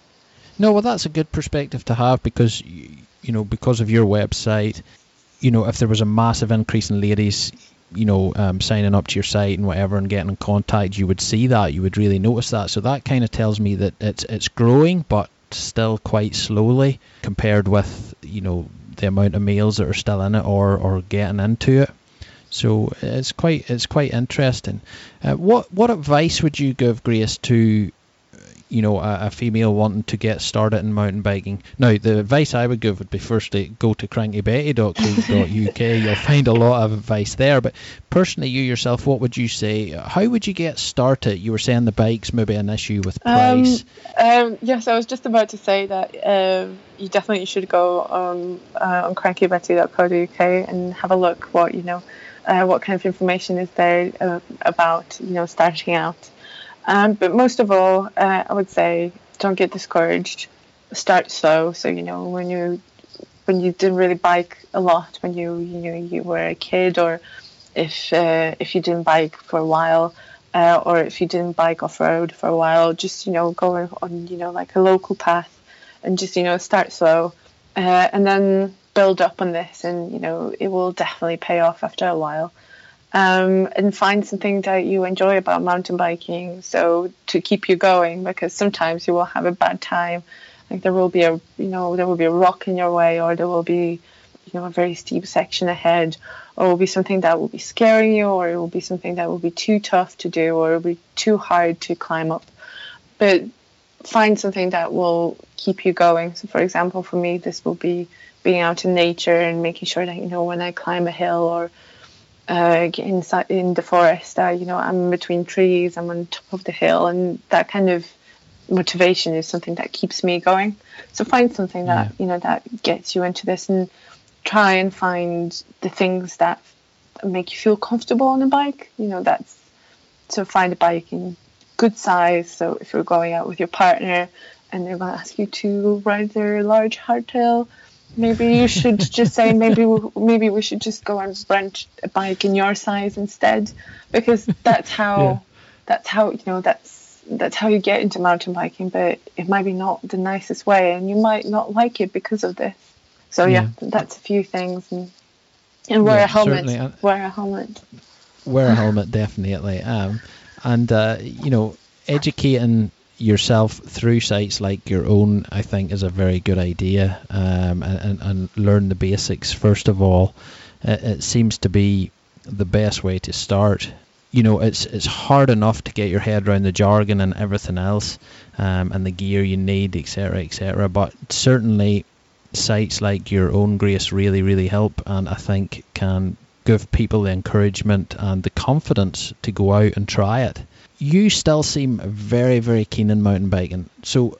No, well, that's a good perspective to have because you know because of your website, you know if there was a massive increase in ladies, you know um, signing up to your site and whatever and getting in contact, you would see that, you would really notice that. So that kind of tells me that it's it's growing, but still quite slowly compared with you know the amount of males that are still in it or or getting into it. So it's quite it's quite interesting. Uh, what what advice would you give Grace to you know a, a, female wanting to get started in mountain biking? Now the advice I would give would be firstly go to crankybetty.co.uk. *laughs* You'll find a lot of advice there. But personally, you yourself, what would you say? How would you get started? You were saying the bikes maybe an issue with um, price. Um, um, yes, I was just about to say that um, you definitely should go on uh, on crankybetty.co.uk and have a look what you know uh, what kind of information is there uh, about you know starting out. Um, but most of all, uh, I would say don't get discouraged. Start slow. So you know when you when you didn't really bike a lot when you you know you were a kid, or if uh, if you didn't bike for a while. Uh, or if you didn't bike off road for a while, just you know go on you know like a local path, and just you know start slow, uh, and then build up on this and you know it will definitely pay off after a while um, and find something that you enjoy about mountain biking. So to keep you going because sometimes you will have a bad time. Like there will be a you know there will be a rock in your way or there will be you know a very steep section ahead. Or it will be something that will be scaring you or it will be something that will be too tough to do or it will be too hard to climb up. But find something that will keep you going. So for example for me this will be being out in nature and making sure that you know when I climb a hill or uh, inside in the forest, uh, you know I'm between trees, I'm on top of the hill, and that kind of motivation is something that keeps me going. So find something that yeah. you know that gets you into this, and try and find the things that make you feel comfortable on a bike. You know that's so find a bike in good size. So if you're going out with your partner and they're going to ask you to ride their large hardtail, maybe you should just say maybe we, maybe we should just go and rent a bike in your size instead because that's how yeah. that's how you know that's that's how you get into mountain biking but it might be not the nicest way and you might not like it because of this. So yeah, yeah. that's a few things and, and wear yeah, a helmet. wear a helmet. Wear a helmet definitely. Um and uh, you know educating yourself through sites like your own, I think, is a very good idea. Um, and, and learn the basics first of all. It, seems to be the best way to start. You know, it's it's hard enough to get your head around the jargon and everything else, um, and the gear you need, etc., etc. But certainly, sites like your own Grace really, really help, and I think can give people the encouragement and the confidence to go out and try it you still seem very, very keen in mountain biking. So,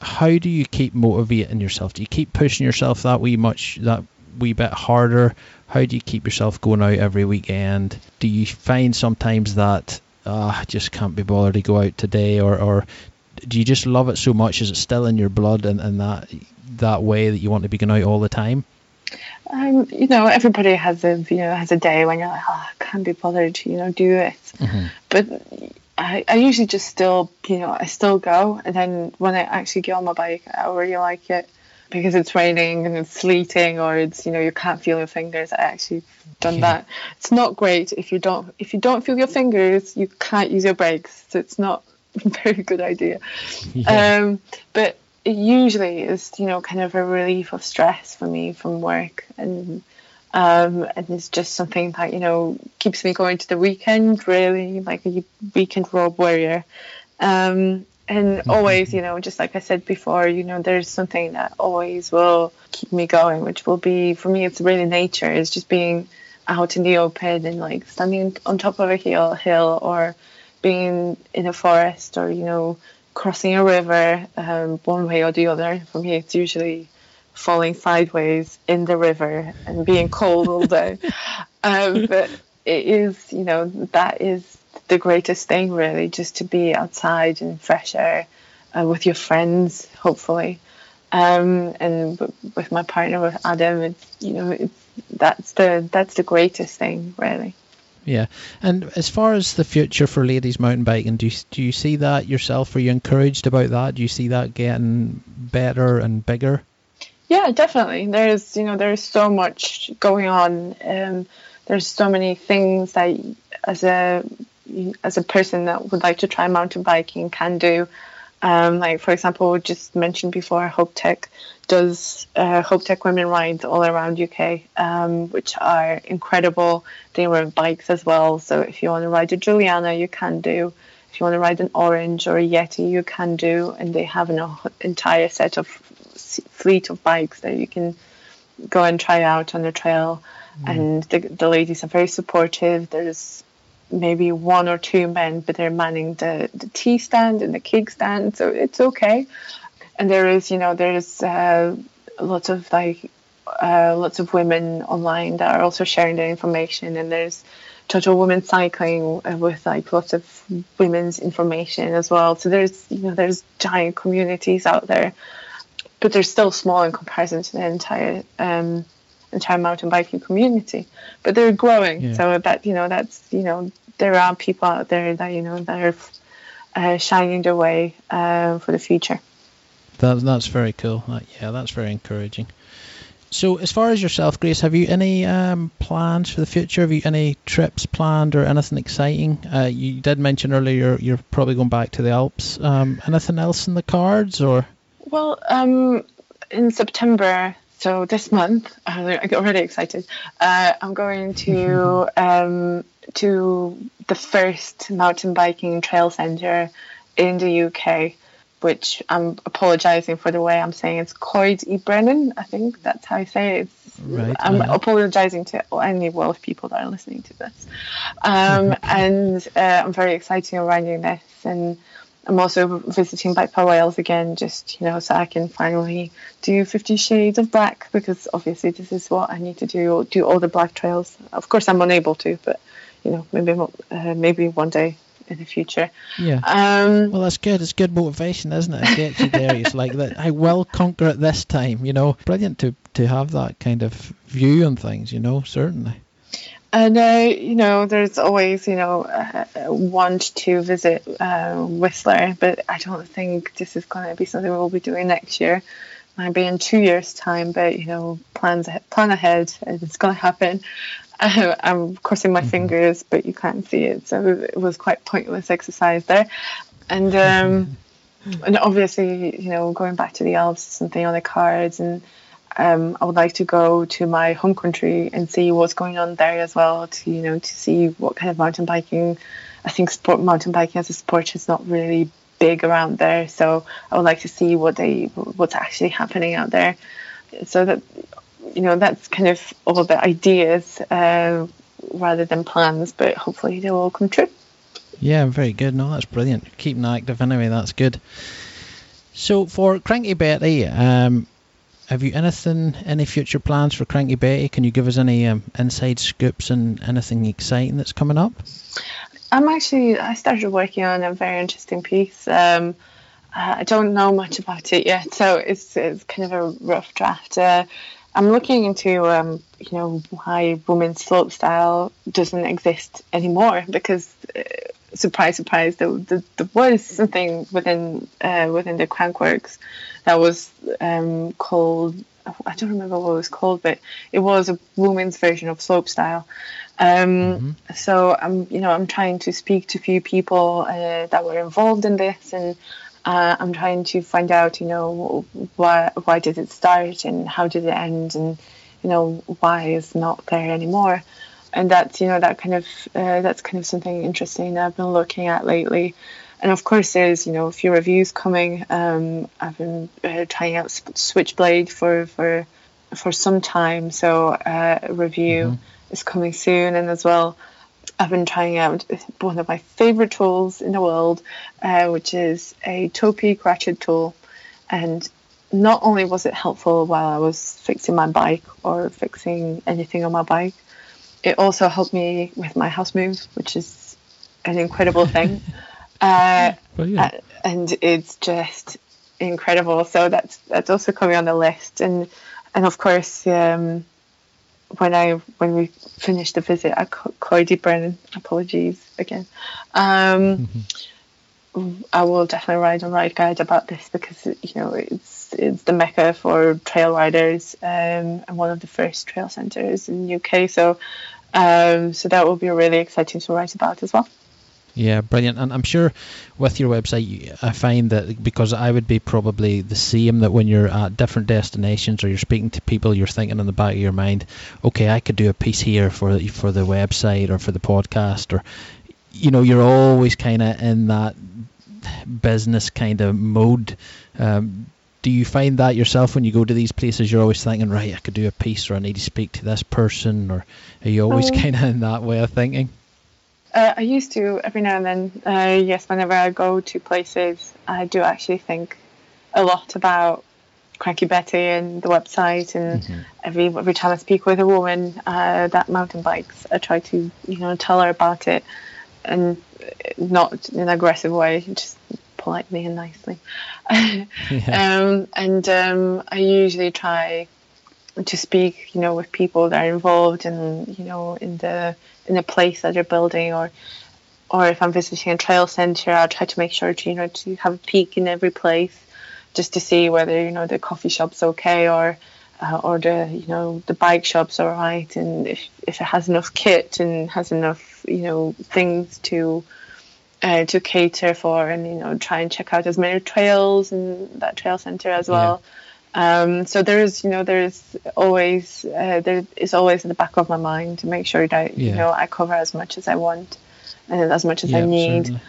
how do you keep motivating yourself? Do you keep pushing yourself that wee much, that wee bit harder? How do you keep yourself going out every weekend? Do you find sometimes that oh, I just can't be bothered to go out today, or, or do you just love it so much? Is it still in your blood and, and that that way that you want to be going out all the time? Um, you know, everybody has a you know has a day when you're like, oh, I can't be bothered to you know do it. Mm-hmm. But I, I usually just still, you know, I still go. And then when I actually get on my bike, I really like it because it's raining and it's sleeting or it's, you know, you can't feel your fingers. I actually done yeah. that. It's not great if you don't, if you don't feel your fingers, you can't use your brakes. So it's not *laughs* a very good idea. *laughs* Yeah. Um, but it usually is, you know, kind of a relief of stress for me from work. And um, and it's just something that you know keeps me going to the weekend. Really, like a weekend road warrior. Um, and mm-hmm. always, you know, just like I said before, you know, there's something that always will keep me going, which will be for me. It's really nature. It's just being out in the open and like standing on top of a hill, hill, or being in a forest, or you know, crossing a river, um, one way or the other. For me, it's usually falling sideways in the river and being cold all day. *laughs* Um, but it is, you know, that is the greatest thing, really, just to be outside in fresh air uh, with your friends, hopefully. Um, and with my partner, with Adam, it's, you know, it's, that's the that's the greatest thing, really. Yeah, and as far as the future for ladies mountain biking, do you, do you see that yourself? Are you encouraged about that? Do you see that getting better and bigger? Yeah, definitely. There's you know there's so much going on. Um, there's so many things that as a as a person that would like to try mountain biking can do. Um, like for example, just mentioned before, Hope Tech does uh, Hope Tech women rides all around UK, um, which are incredible. They ride bikes as well. So if you want to ride a Juliana, you can do. If you want to ride an Orange or a Yeti, you can do. And they have an entire set of fleet of bikes that you can go and try out on the trail. Mm. And the, the ladies are very supportive. There's maybe one or two men, but they're manning the, the T stand and the kick stand, so it's okay. And there is, you know, there's uh, lots of like uh, lots of women online that are also sharing their information, and there's total women cycling with like lots of women's information as well. So there's, you know, there's giant communities out there but they're still small in comparison to the entire um, entire mountain biking community. But they're growing, yeah. so that you know that's you know there are people out there that you know that are uh, shining their way uh, for the future. That that's very cool. That, yeah, that's very encouraging. So, as far as yourself, Grace, have you any um, plans for the future? Have you any trips planned or anything exciting? Uh, you did mention earlier you're, you're, probably going back to the Alps. Um, anything else in the cards, or? Well, um, in September, so this month, *laughs* I get really excited. Uh, I'm going to *laughs* um, to the first mountain biking trail centre in the UK, which I'm apologising for the way I'm saying it's Coed y Brenin. I think that's how I say it. It's, right, I'm right. apologising to any Welsh people that are listening to this. Um, *laughs* and uh, I'm very excited around this and I'm also visiting BikePark Wales again, just you know, so I can finally do Fifty Shades of Black because obviously this is what I need to do. or Do all the black trails. Of course, I'm unable to, but you know, maybe uh, maybe one day in the future. Yeah. Um, well, that's good. It's good motivation, isn't it? It gets you there. it's like that. I will conquer it this time. You know, brilliant to to have that kind of view on things. You know, certainly. And uh, you know, there's always you know uh, want to visit uh, Whistler, but I don't think this is going to be something we'll be doing next year. Might be in two years' time, but you know, plans plan ahead, it's going to happen. Uh, *laughs* I'm crossing my mm-hmm. fingers, but you can't see it, so it was quite pointless exercise there. And um, and obviously, you know, going back to the Alps, something on the cards and um, I would like to go to my home country and see what's going on there as well. To you know, to see what kind of mountain biking. I think sport mountain biking as a sport is not really big around there, so I would like to see what they what's actually happening out there. So that you know, that's kind of all the ideas uh, rather than plans, but hopefully they will all come true. Yeah, very good. No, that's brilliant. Keeping active anyway. That's good. So for Cranky Betty, um, have you anything, any future plans for Cranky Betty? Can you give us any um, inside scoops and anything exciting that's coming up? I'm actually, I started working on a very interesting piece. Um, I don't know much about it yet, so it's, it's kind of a rough draft. Uh, I'm looking into, um, you know, why women's slope style doesn't exist anymore because, uh, surprise, surprise, there, there, there, was something within uh, within the Crankworx that was um, called I don't remember what it was called, but it was a woman's version of slopestyle. Um, mm-hmm. So I'm, you know, I'm trying to speak to a few people uh, that were involved in this, and uh, I'm trying to find out, you know, why why did it start and how did it end, and you know why it's not there anymore. And that's, you know, that kind of uh, that's kind of something interesting that I've been looking at lately. And of course there's you know a few reviews coming. Um, i've been uh, trying out switchblade for for for some time so uh, a review mm-hmm. is coming soon and as well. I've been trying out one of my favorite tools in the world uh, which is a Topeak ratchet tool. And not only was it helpful while i was fixing my bike or fixing anything on my bike it also helped me with my house move which is an incredible thing *laughs* Uh, uh, and it's just incredible. So that's that's also coming on the list, and and of course, um, when I when we finished the visit at Cloydie Brennan, apologies again. Um, mm-hmm. I will definitely write on Ride Guide about this because you know it's it's the mecca for trail riders um, and one of the first trail centres in the UK. So um, so that will be really exciting to write about as well. Yeah, brilliant. And I'm sure with your website, I find that because I would be probably the same that when you're at different destinations or you're speaking to people, you're thinking in the back of your mind, okay, I could do a piece here for for the website or for the podcast, or you know, you're always kind of in that business kind of mode. Um, do you find that yourself when you go to these places? You're always thinking, right, I could do a piece, or I need to speak to this person, or are you always um, kind of in that way of thinking? Uh, I used to every now and then. Uh, yes, whenever I go to places, I do actually think a lot about Cranky Betty and the website. And mm-hmm. every every time I speak with a woman uh, that mountain bikes, I try to you know tell her about it, and not in an aggressive way, just politely and nicely. yeah. *laughs* *laughs* um, and um, I usually try to speak, you know, with people that are involved in, you know, in the in a place that you're building, or or if I'm visiting a trail center, I'll try to make sure to, you know, to have a peek in every place, just to see whether you know the coffee shop's okay or uh, or the you know the bike shop's all right, and if if it has enough kit and has enough you know things to uh, to cater for, and you know try and check out as many trails in that trail center as well. Yeah um, so there is, you know, there's always uh, there is always in the back of my mind to make sure that yeah. you know I cover as much as I want and as much as yeah, I need. Certainly.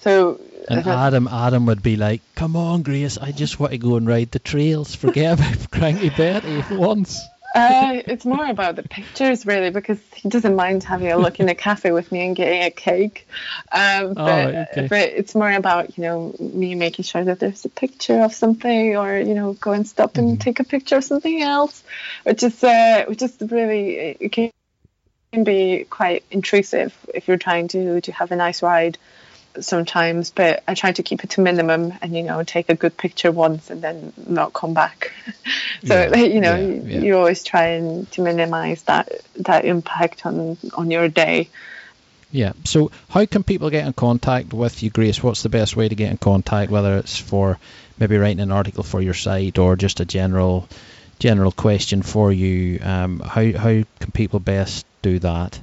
So and Adam, Adam would be like, "Come on, Grace, I just want to go and ride the trails. Forget *laughs* about Cranky Betty for once." Uh, it's more about the pictures, really, because he doesn't mind having a look in a cafe with me and getting a cake. Um, oh, but, oh, okay. but it's more about you know me making sure that there's a picture of something, or you know go and stop and mm-hmm. take a picture of something else, which is uh, which is really it can be quite intrusive if you're trying to to have a nice ride. Sometimes, but I try to keep it to minimum and you know take a good picture once and then not come back. *laughs* so yeah, you know yeah, yeah. you always try and to minimize that that impact on on your day. Yeah. So how can people get in contact with you, Grace? What's the best way to get in contact? Whether it's for maybe writing an article for your site or just a general general question for you, um, how how can people best do that?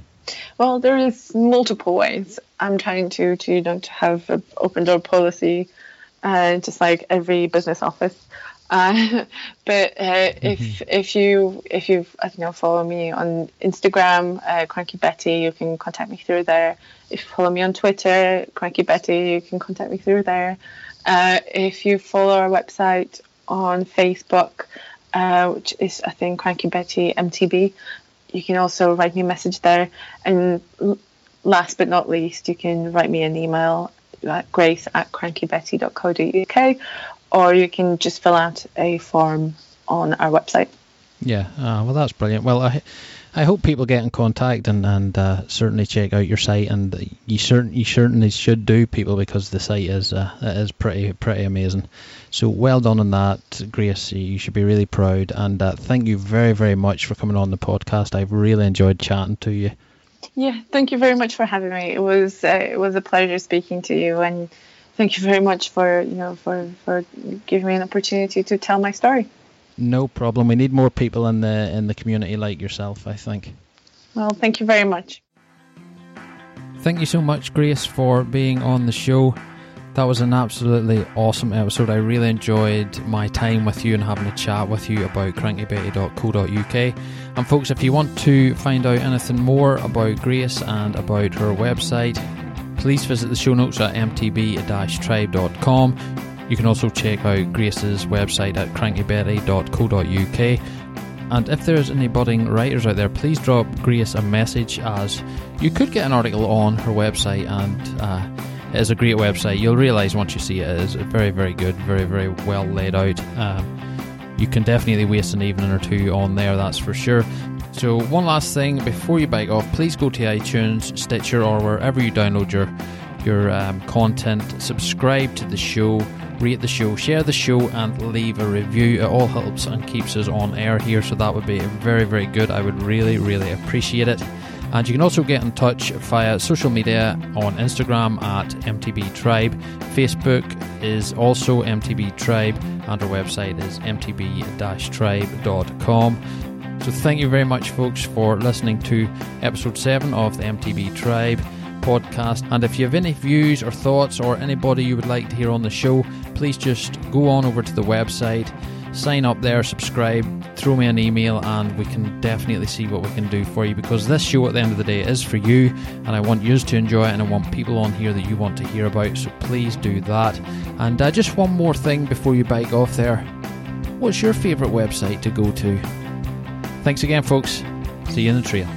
Well, there is multiple ways. I'm trying to to you know to have an open door policy, uh, just like every business office. Uh, *laughs* but uh, mm-hmm. if if you if you I don't know follow me on Instagram, uh, Cranky Betty, you can contact me through there. If you follow me on Twitter, Cranky Betty, you can contact me through there. Uh, if you follow our website on Facebook, uh, which is I think Cranky Betty MTB, you can also write me a message there. And last but not least, you can write me an email at grace at crankybetty.co.uk or you can just fill out a form on our website. Yeah, uh, well, that's brilliant. Well, I, I hope people get in contact and and uh, certainly check out your site, and you certainly you certainly should do, people, because the site is uh, is pretty pretty amazing. So well done on that, Grace. You should be really proud, and uh, thank you very very much for coming on the podcast. I've really enjoyed chatting to you. Yeah, thank you very much for having me. It was uh, it was a pleasure speaking to you, and thank you very much for you know for for giving me an opportunity to tell my story. No problem. We need more people in the in the community like yourself. I think. Well, thank you very much. Thank you so much, Grace, for being on the show. That was an absolutely awesome episode. I really enjoyed my time with you and having a chat with you about crankybetty.co.uk. And folks, if you want to find out anything more about Grace and about her website, please visit the show notes at mtb-tribe.com. You can also check out Grace's website at crankybetty.co.uk. And if there's any budding writers out there, please drop Grace a message as you could get an article on her website and uh, it is a great website. You'll realise once you see it, it is very, very good, very, very well laid out. Um, you can definitely waste an evening or two on there, that's for sure. So, one last thing before you bike off, please go to iTunes, Stitcher, or wherever you download your your um, content. Subscribe to the show, rate the show, share the show, and leave a review. It all helps and keeps us on air here, so that would be very, very good. I would really, really appreciate it. And you can also get in touch via social media on Instagram at MTB Tribe. Facebook is also MTB Tribe, and our website is mtb-tribe.com. So thank you very much, folks, for listening to episode 7 of the MTB Tribe podcast. And if you have any views or thoughts or anybody you would like to hear on the show, please just go on over to the website sign up there, subscribe, throw me an email, and we can definitely see what we can do for you because this show at the end of the day is for you, and I want you to enjoy it, and I want people on here that you want to hear about. So please do that. And uh, just one more thing before you bike off there what's your favourite website to go to? Thanks again, folks. See you in the trail.